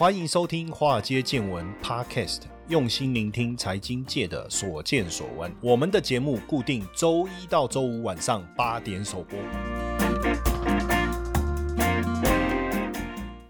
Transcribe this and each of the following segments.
欢迎收听《华尔街见闻》Podcast，用心聆听财经界的所见所闻。我们的节目固定周一到周五晚上八点首播。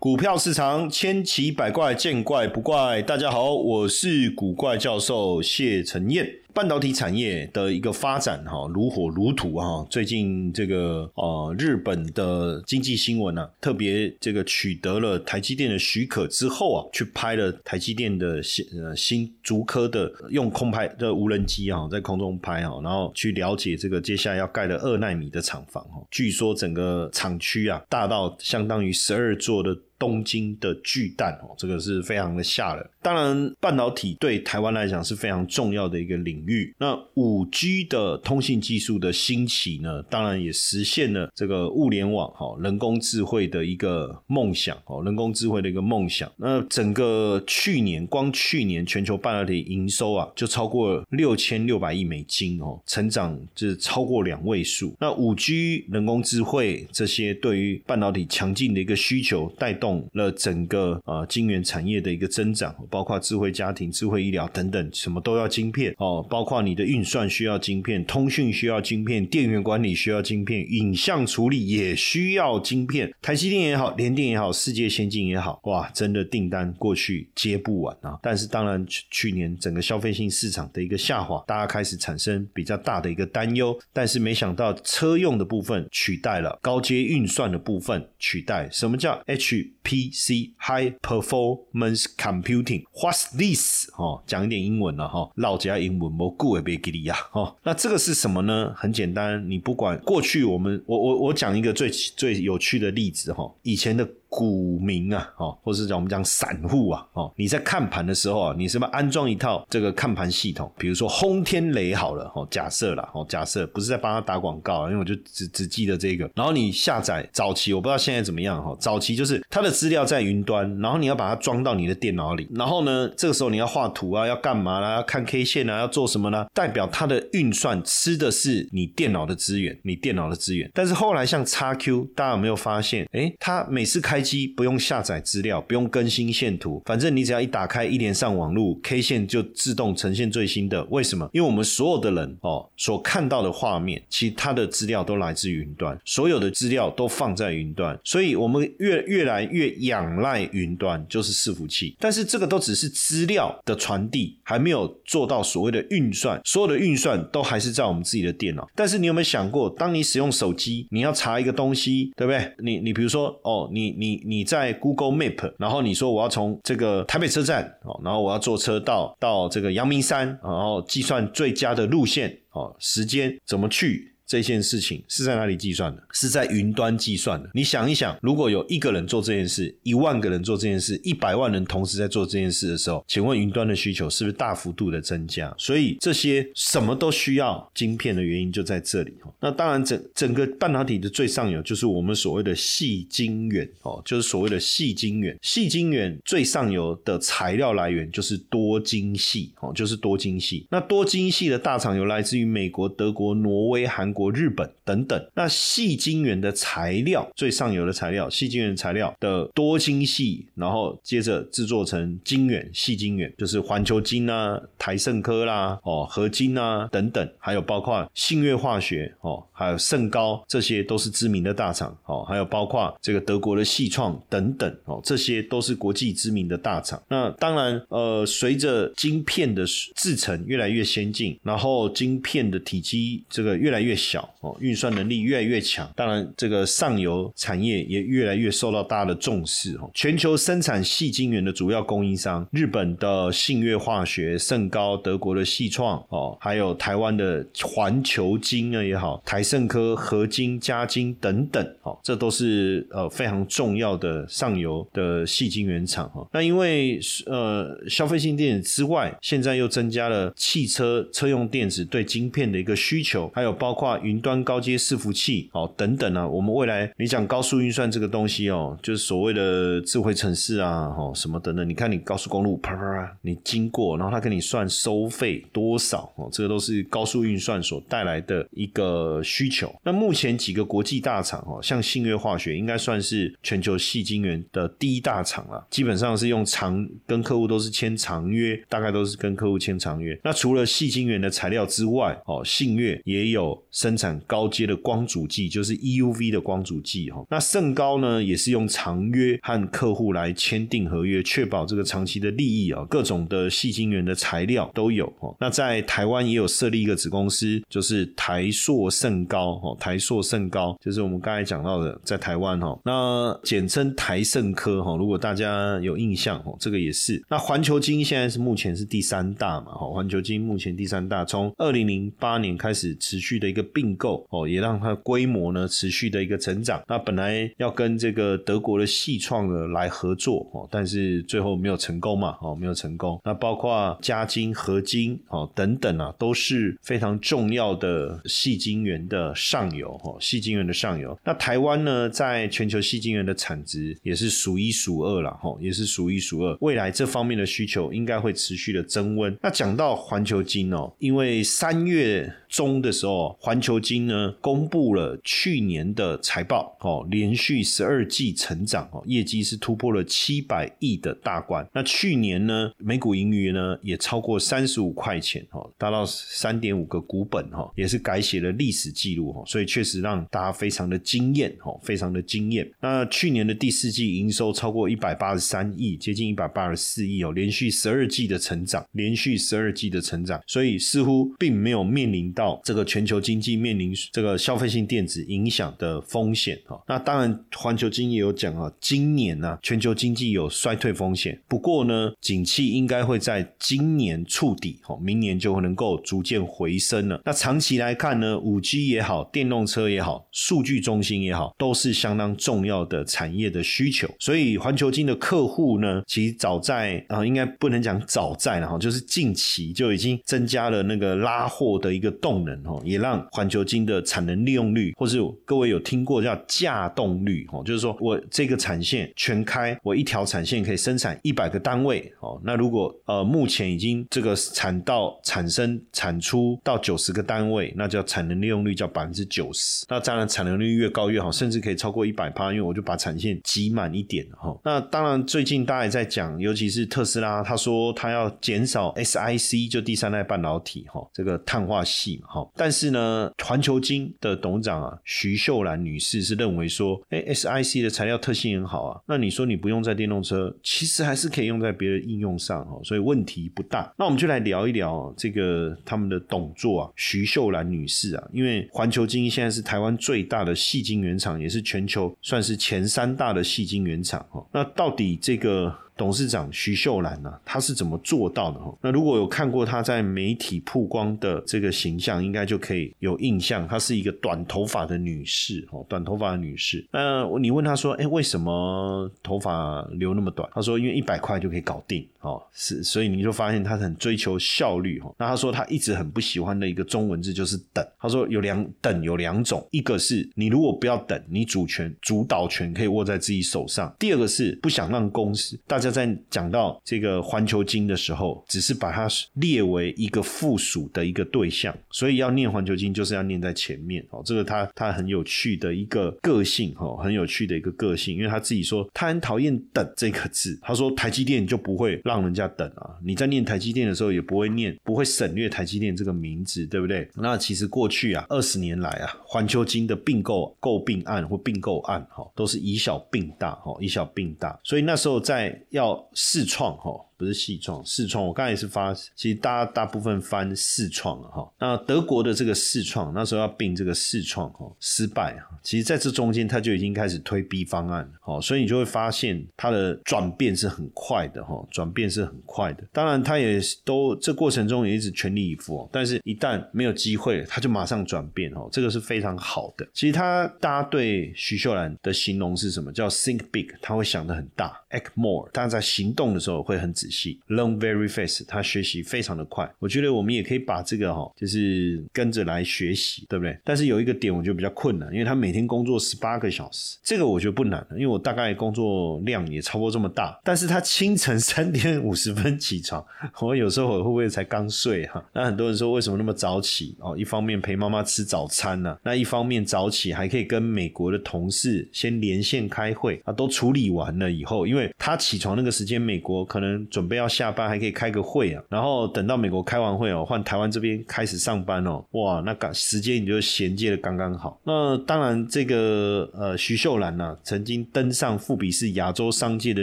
股票市场千奇百怪，见怪不怪。大家好，我是古怪教授谢承彦。半导体产业的一个发展哈如火如荼哈，最近这个呃日本的经济新闻呢，特别这个取得了台积电的许可之后啊，去拍了台积电的新呃新竹科的用空拍的无人机啊，在空中拍啊，然后去了解这个接下来要盖的二纳米的厂房哈，据说整个厂区啊大到相当于十二座的。东京的巨蛋哦，这个是非常的吓人。当然，半导体对台湾来讲是非常重要的一个领域。那五 G 的通信技术的兴起呢，当然也实现了这个物联网哈，人工智慧的一个梦想哦，人工智慧的一个梦想。那整个去年，光去年全球半导体营收啊，就超过六千六百亿美金哦，成长就是超过两位数。那五 G 人工智慧这些对于半导体强劲的一个需求带动。了整个呃晶圆产业的一个增长，包括智慧家庭、智慧医疗等等，什么都要晶片哦。包括你的运算需要晶片，通讯需要晶片，电源管理需要晶片，影像处理也需要晶片。台积电也好，联电也好，世界先进也好，哇，真的订单过去接不完啊。但是当然，去年整个消费性市场的一个下滑，大家开始产生比较大的一个担忧。但是没想到车用的部分取代了高阶运算的部分，取代什么叫 H？PC High Performance Computing，What's this？哈，讲一点英文了哈，老家英文莫顾也别给你呀哈。那这个是什么呢？很简单，你不管过去我们，我我我讲一个最最有趣的例子哈，以前的。股民啊，哦，或是讲我们讲散户啊，哦，你在看盘的时候啊，你是不是安装一套这个看盘系统？比如说轰天雷好了，哦，假设了，哦，假设不是在帮他打广告，因为我就只只记得这个。然后你下载早期，我不知道现在怎么样哈。早期就是它的资料在云端，然后你要把它装到你的电脑里，然后呢，这个时候你要画图啊，要干嘛啦？要看 K 线啊，要做什么呢？代表它的运算吃的是你电脑的资源，你电脑的资源。但是后来像叉 Q，大家有没有发现？哎，它每次开机不用下载资料，不用更新线图，反正你只要一打开一连上网路，K 线就自动呈现最新的。为什么？因为我们所有的人哦所看到的画面，其实它的资料都来自云端，所有的资料都放在云端，所以我们越越来越仰赖云端，就是伺服器。但是这个都只是资料的传递，还没有做到所谓的运算，所有的运算都还是在我们自己的电脑。但是你有没有想过，当你使用手机，你要查一个东西，对不对？你你比如说哦，你你你你。在 Google Map，然后你说我要从这个台北车站哦，然后我要坐车到到这个阳明山，然后计算最佳的路线哦，时间怎么去？这件事情是在哪里计算的？是在云端计算的。你想一想，如果有一个人做这件事，一万个人做这件事，一百万人同时在做这件事的时候，请问云端的需求是不是大幅度的增加？所以这些什么都需要晶片的原因就在这里那当然，整整个半导体的最上游就是我们所谓的细晶圆哦，就是所谓的细晶圆。细晶圆最上游的材料来源就是多晶细哦，就是多晶细。那多晶细的大厂有来自于美国、德国、挪威、韩国。国、日本等等，那细晶圆的材料最上游的材料，细晶圆材料的多晶细，然后接着制作成晶圆、细晶圆，就是环球晶啊、台盛科啦、哦合金啊等等，还有包括信越化学哦，还有盛高，这些都是知名的大厂哦，还有包括这个德国的细创等等哦，这些都是国际知名的大厂。那当然，呃，随着晶片的制成越来越先进，然后晶片的体积这个越来越。小小哦，运算能力越来越强，当然这个上游产业也越来越受到大家的重视哦。全球生产细晶圆的主要供应商，日本的信越化学、盛高，德国的细创哦，还有台湾的环球晶啊也好，台盛科、合金、加金等等哦，这都是呃非常重要的上游的细晶圆厂哈。那因为呃消费性电子之外，现在又增加了汽车车用电子对晶片的一个需求，还有包括。云端高阶伺服器哦等等啊，我们未来你讲高速运算这个东西哦，就是所谓的智慧城市啊，哦什么等等，你看你高速公路啪啪啪，你经过，然后他跟你算收费多少哦，这个都是高速运算所带来的一个需求。那目前几个国际大厂哦，像信越化学应该算是全球细晶圆的第一大厂了，基本上是用长跟客户都是签长约，大概都是跟客户签长约。那除了细晶圆的材料之外，哦，信越也有生生产高阶的光阻剂，就是 EUV 的光阻剂哈。那盛高呢，也是用长约和客户来签订合约，确保这个长期的利益啊。各种的细晶圆的材料都有哦。那在台湾也有设立一个子公司，就是台硕盛高哦，台硕盛高就是我们刚才讲到的，在台湾哈，那简称台盛科哈。如果大家有印象哦，这个也是。那环球金现在是目前是第三大嘛哈，环球金目前第三大，从二零零八年开始持续的一个并购哦，也让它规模呢持续的一个成长。那本来要跟这个德国的细创呢来合作哦，但是最后没有成功嘛哦，没有成功。那包括加金、合金哦等等啊，都是非常重要的细晶圆的上游哦，细晶圆的上游。那台湾呢，在全球细晶圆的产值也是数一数二了哈，也是数一数二。未来这方面的需求应该会持续的增温。那讲到环球金哦，因为三月。中的时候，环球金呢公布了去年的财报，哦，连续十二季成长，哦，业绩是突破了七百亿的大关。那去年呢，每股盈余呢也超过三十五块钱，哦，达到三点五个股本，哈，也是改写了历史记录，哈，所以确实让大家非常的惊艳，哈，非常的惊艳。那去年的第四季营收超过一百八十三亿，接近一百八十四亿哦，连续十二季的成长，连续十二季的成长，所以似乎并没有面临。到这个全球经济面临这个消费性电子影响的风险哈，那当然环球经济有讲啊，今年呢全球经济有衰退风险，不过呢景气应该会在今年触底哈，明年就能够逐渐回升了。那长期来看呢，五 G 也好，电动车也好，数据中心也好，都是相当重要的产业的需求。所以环球金的客户呢，其实早在啊，应该不能讲早在了哈，就是近期就已经增加了那个拉货的一个动。动能哦，也让环球金的产能利用率，或是各位有听过叫架动率哦，就是说我这个产线全开，我一条产线可以生产一百个单位哦。那如果呃目前已经这个产到产生产出到九十个单位，那叫产能利用率叫百分之九十。那当然产能率越高越好，甚至可以超过一百趴，因为我就把产线挤满一点哈。那当然最近大家也在讲，尤其是特斯拉，他说他要减少 SIC 就第三代半导体哈，这个碳化系。好，但是呢，环球金的董事长啊，徐秀兰女士是认为说，哎，SIC 的材料特性很好啊，那你说你不用在电动车，其实还是可以用在别的应用上哈，所以问题不大。那我们就来聊一聊这个他们的董座啊，徐秀兰女士啊，因为环球金现在是台湾最大的细晶原厂，也是全球算是前三大的细晶原厂哈。那到底这个？董事长徐秀兰呢，他是怎么做到的？那如果有看过他在媒体曝光的这个形象，应该就可以有印象。她是一个短头发的女士，哦，短头发的女士。那你问她说，哎，为什么头发留那么短？她说，因为一百块就可以搞定，哦，是，所以你就发现她很追求效率，哈。那她说她一直很不喜欢的一个中文字就是等。她说有两等有两种，一个是你如果不要等，你主权主导权可以握在自己手上；第二个是不想让公司大家。在讲到这个环球金的时候，只是把它列为一个附属的一个对象，所以要念环球金就是要念在前面哦。这个他他很有趣的一个个性哦，很有趣的一个个性，因为他自己说他很讨厌等这个字。他说台积电就不会让人家等啊，你在念台积电的时候也不会念，不会省略台积电这个名字，对不对？那其实过去啊，二十年来啊，环球金的并购购并案或并购案哈，都是以小并大哈，以小并大，所以那时候在要。要试创哈。不是细创，四创我刚才也是发，其实大大部分翻四创了哈。那德国的这个四创那时候要并这个四创哈，失败啊。其实在这中间他就已经开始推 B 方案，好，所以你就会发现它的转变是很快的哈，转变是很快的。当然他也都这过程中也一直全力以赴，但是一旦没有机会，他就马上转变哦，这个是非常好的。其实他大家对徐秀兰的形容是什么？叫 Think Big，他会想的很大，Act More，他在行动的时候会很仔。，learn very fast，他学习非常的快。我觉得我们也可以把这个哈，就是跟着来学习，对不对？但是有一个点我觉得比较困难，因为他每天工作十八个小时，这个我觉得不难，因为我大概工作量也差不多这么大。但是他清晨三点五十分起床，我有时候我会不会才刚睡哈？那很多人说为什么那么早起哦？一方面陪妈妈吃早餐呢，那一方面早起还可以跟美国的同事先连线开会啊，都处理完了以后，因为他起床那个时间，美国可能准备要下班，还可以开个会啊。然后等到美国开完会哦，换台湾这边开始上班哦，哇，那刚时间你就衔接的刚刚好。那当然，这个呃徐秀兰呢，曾经登上富比士亚洲商界的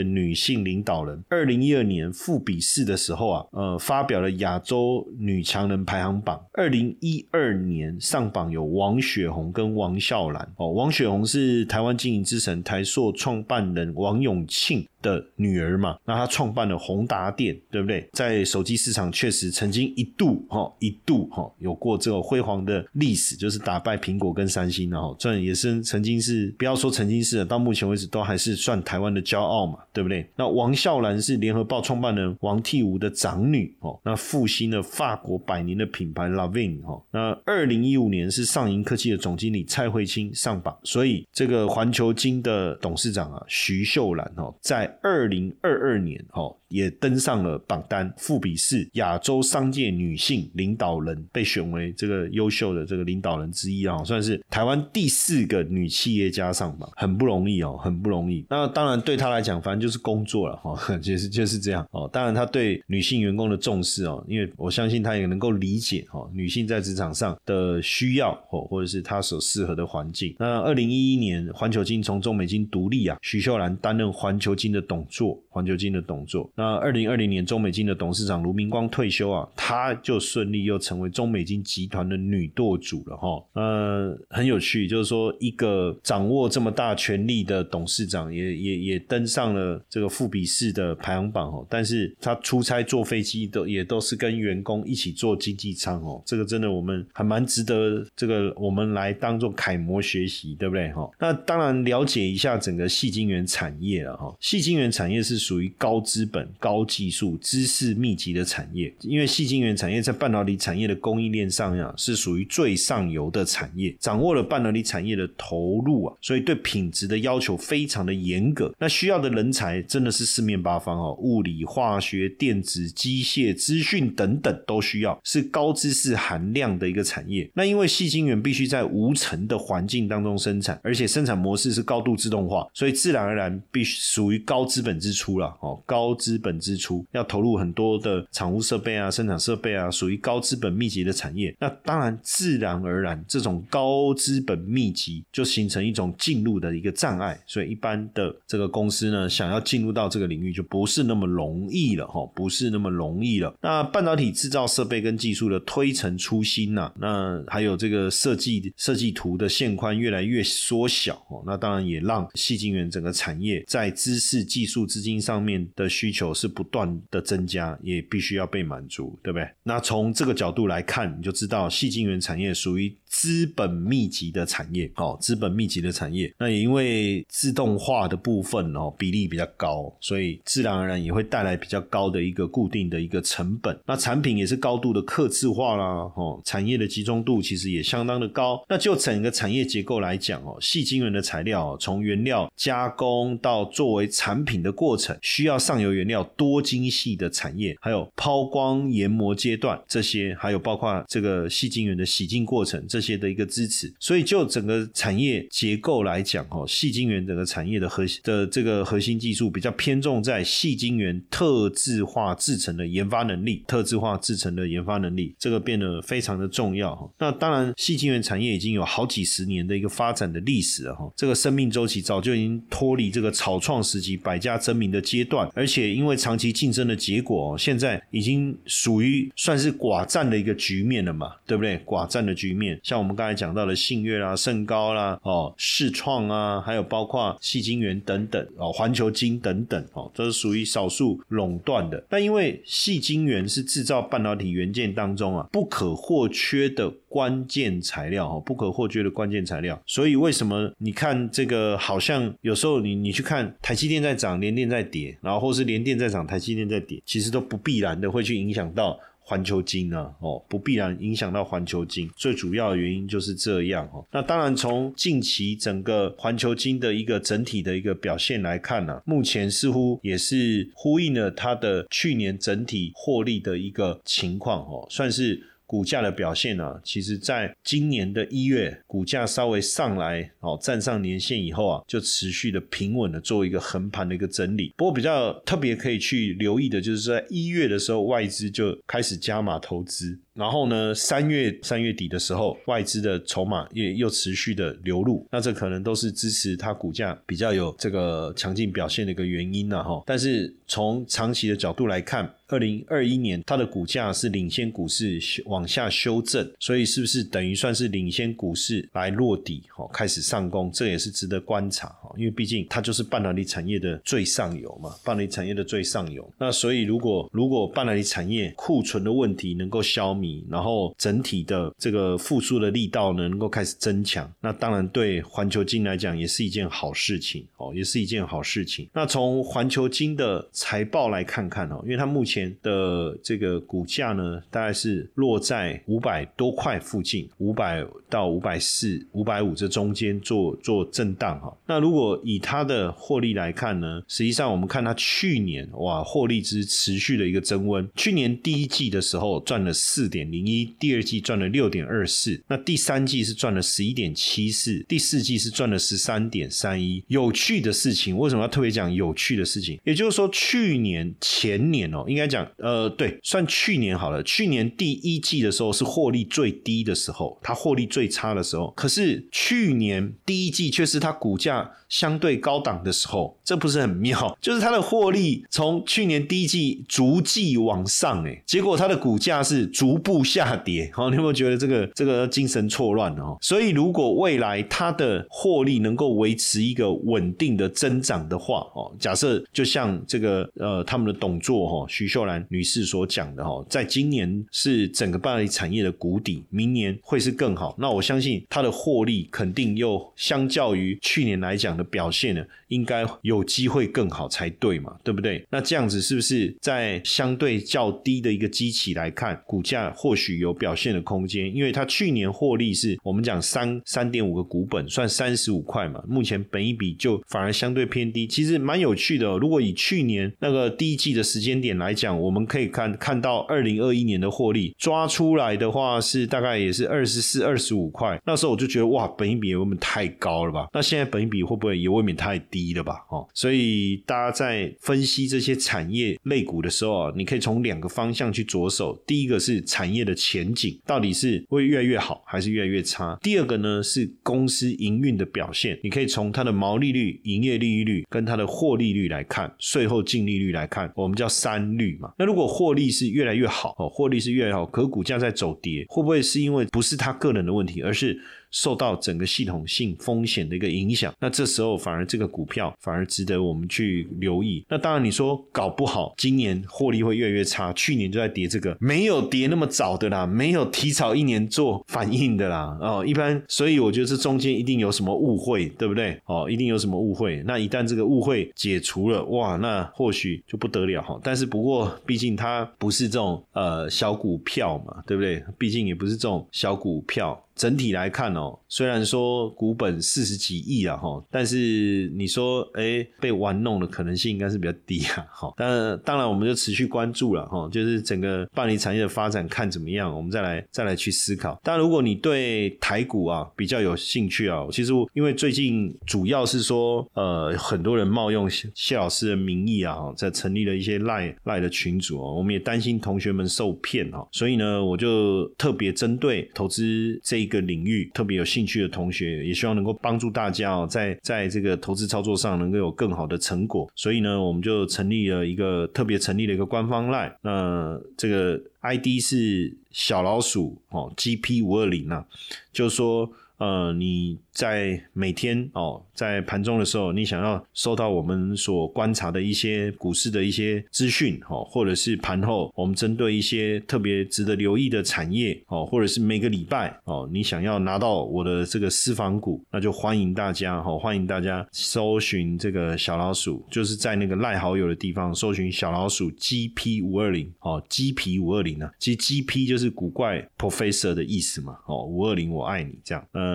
女性领导人。二零一二年富比士的时候啊，呃，发表了亚洲女强人排行榜。二零一二年上榜有王雪红跟王笑兰哦，王雪红是台湾经营之神台塑创办人王永庆。的女儿嘛，那她创办了宏达电，对不对？在手机市场确实曾经一度哈一度哈有过这个辉煌的历史，就是打败苹果跟三星，然后这也是曾经是不要说曾经是，到目前为止都还是算台湾的骄傲嘛，对不对？那王笑兰是联合报创办人王替吾的长女哦，那复兴了法国百年的品牌 Lavin 哈，那二零一五年是上银科技的总经理蔡慧清上榜，所以这个环球金的董事长啊徐秀兰哦在。二零二二年，哦，也登上了榜单，富比士亚洲商界女性领导人被选为这个优秀的这个领导人之一啊，算是台湾第四个女企业家上榜，很不容易哦，很不容易。那当然对她来讲，反正就是工作了哈，就是就是这样哦。当然她对女性员工的重视哦，因为我相信她也能够理解哈，女性在职场上的需要哦，或者是她所适合的环境。那二零一一年环球金从中美金独立啊，徐秀兰担任环球金的。董座，环球金的董座。那二零二零年，中美金的董事长卢明光退休啊，他就顺利又成为中美金集团的女舵主了哈。呃，很有趣，就是说一个掌握这么大权力的董事长，也也也登上了这个富比士的排行榜哦。但是他出差坐飞机都也都是跟员工一起坐经济舱哦。这个真的我们还蛮值得这个我们来当做楷模学习，对不对哈？那当然了解一下整个细晶圆产业了哈，细晶。元产业是属于高资本、高技术、知识密集的产业，因为细晶圆产业在半导体产业的供应链上呀，是属于最上游的产业，掌握了半导体产业的投入啊，所以对品质的要求非常的严格。那需要的人才真的是四面八方哦，物理、化学、电子、机械、资讯等等都需要，是高知识含量的一个产业。那因为细晶圆必须在无尘的环境当中生产，而且生产模式是高度自动化，所以自然而然必须属于高。资本支出了哦，高资本支出要投入很多的产物设备啊，生产设备啊，属于高资本密集的产业。那当然，自然而然，这种高资本密集就形成一种进入的一个障碍。所以，一般的这个公司呢，想要进入到这个领域，就不是那么容易了哈，不是那么容易了。那半导体制造设备跟技术的推陈出新呐，那还有这个设计设计图的线宽越来越缩小哦，那当然也让细晶圆整个产业在知识。技术资金上面的需求是不断的增加，也必须要被满足，对不对？那从这个角度来看，你就知道细晶圆产业属于资本密集的产业，哦，资本密集的产业。那也因为自动化的部分哦比例比较高，所以自然而然也会带来比较高的一个固定的一个成本。那产品也是高度的刻字化啦，哦，产业的集中度其实也相当的高。那就整个产业结构来讲哦，细晶圆的材料从原料加工到作为产品的过程需要上游原料多精细的产业，还有抛光研磨阶段这些，还有包括这个细晶圆的洗净过程这些的一个支持。所以就整个产业结构来讲，哦，细晶圆整个产业的核心的这个核心技术比较偏重在细晶圆特制化制成的研发能力，特制化制成的研发能力，这个变得非常的重要。那当然，细晶圆产业已经有好几十年的一个发展的历史了，哈，这个生命周期早就已经脱离这个草创时期百。家争鸣的阶段，而且因为因为长期竞争的结果，现在已经属于算是寡占的一个局面了嘛，对不对？寡占的局面，像我们刚才讲到的信越啦、盛高啦、哦世创啊，还有包括细晶圆等等哦，环球晶等等哦，都是属于少数垄断的。但因为细晶圆是制造半导体元件当中啊不可或缺的关键材料哈，不可或缺的关键材料。所以为什么你看这个好像有时候你你去看台积电在涨，联电在跌，然后或是联电在涨，台积电在跌，其实都不必然的会去影响到。环球金呢？哦，不必然影响到环球金，最主要的原因就是这样哦。那当然，从近期整个环球金的一个整体的一个表现来看呢，目前似乎也是呼应了它的去年整体获利的一个情况哦，算是。股价的表现呢，其实在今年的一月，股价稍微上来哦，站上年线以后啊，就持续的平稳的做一个横盘的一个整理。不过比较特别可以去留意的，就是在一月的时候，外资就开始加码投资。然后呢，三月三月底的时候，外资的筹码也又持续的流入，那这可能都是支持它股价比较有这个强劲表现的一个原因了哈。但是从长期的角度来看，二零二一年它的股价是领先股市往下修正，所以是不是等于算是领先股市来落底哈，开始上攻，这也是值得观察哈。因为毕竟它就是半导体产业的最上游嘛，半导体产业的最上游。那所以如果如果半导体产业库存的问题能够消弭，然后整体的这个复苏的力道呢，能够开始增强，那当然对环球金来讲也是一件好事情哦，也是一件好事情。那从环球金的财报来看看哦，因为它目前的这个股价呢，大概是落在五百多块附近，五百到五百四、五百五这中间做做震荡哈。那如果以它的获利来看呢，实际上我们看它去年哇，获利之持续的一个增温，去年第一季的时候赚了四点。点零一，第二季赚了六点二四，那第三季是赚了十一点七四，第四季是赚了十三点三一。有趣的事情，为什么要特别讲有趣的事情？也就是说，去年前年哦，应该讲呃，对，算去年好了。去年第一季的时候是获利最低的时候，它获利最差的时候。可是去年第一季却是它股价相对高档的时候，这不是很妙？就是它的获利从去年第一季逐季往上，哎，结果它的股价是逐。步下跌，好，你有没有觉得这个这个精神错乱哦？所以如果未来它的获利能够维持一个稳定的增长的话，哦，假设就像这个呃他们的董座哈徐秀兰女士所讲的哈，在今年是整个半导体产业的谷底，明年会是更好。那我相信它的获利肯定又相较于去年来讲的表现呢，应该有机会更好才对嘛，对不对？那这样子是不是在相对较低的一个基期来看，股价？或许有表现的空间，因为它去年获利是我们讲三三点五个股本，算三十五块嘛。目前本一比就反而相对偏低，其实蛮有趣的。如果以去年那个第一季的时间点来讲，我们可以看看到二零二一年的获利抓出来的话，是大概也是二十四、二十五块。那时候我就觉得哇，本一比未免太高了吧？那现在本一比会不会也未免太低低了吧？哦，所以大家在分析这些产业类股的时候啊，你可以从两个方向去着手。第一个是产业的前景到底是会越来越好还是越来越差？第二个呢是公司营运的表现，你可以从它的毛利率、营业利率跟它的获利率来看，税后净利率来看，我们叫三率嘛。那如果获利是越来越好哦，获利是越来越好，可股价在走跌，会不会是因为不是他个人的问题，而是？受到整个系统性风险的一个影响，那这时候反而这个股票反而值得我们去留意。那当然你说搞不好今年获利会越来越差，去年就在跌这个，没有跌那么早的啦，没有提早一年做反应的啦。哦，一般，所以我觉得这中间一定有什么误会，对不对？哦，一定有什么误会。那一旦这个误会解除了，哇，那或许就不得了哈。但是不过，毕竟它不是这种呃小股票嘛，对不对？毕竟也不是这种小股票。整体来看哦，虽然说股本四十几亿啊哈，但是你说哎被玩弄的可能性应该是比较低啊哈。但当然我们就持续关注了哈，就是整个半离产业的发展看怎么样，我们再来再来去思考。但如果你对台股啊比较有兴趣啊，其实因为最近主要是说呃很多人冒用谢老师的名义啊，在成立了一些赖赖的群组哦，我们也担心同学们受骗哈，所以呢我就特别针对投资这一。一个领域特别有兴趣的同学，也希望能够帮助大家哦，在在这个投资操作上能够有更好的成果。所以呢，我们就成立了一个特别成立了一个官方 line，那这个 ID 是小老鼠哦，GP 五二零啊，就是说呃你。在每天哦，在盘中的时候，你想要收到我们所观察的一些股市的一些资讯哦，或者是盘后我们针对一些特别值得留意的产业哦，或者是每个礼拜哦，你想要拿到我的这个私房股，那就欢迎大家哦，欢迎大家搜寻这个小老鼠，就是在那个赖好友的地方搜寻小老鼠 GP 五二零哦，GP 五二零呢，其实 GP 就是古怪 Professor 的意思嘛哦，五二零我爱你这样，呃，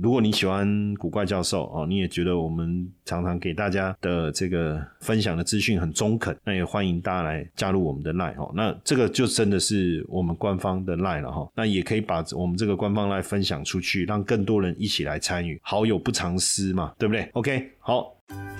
如果你喜欢古怪教授哦，你也觉得我们常常给大家的这个分享的资讯很中肯，那也欢迎大家来加入我们的 line 哦。那这个就真的是我们官方的 line 了哈。那也可以把我们这个官方 line 分享出去，让更多人一起来参与。好友不藏私嘛，对不对？OK，好。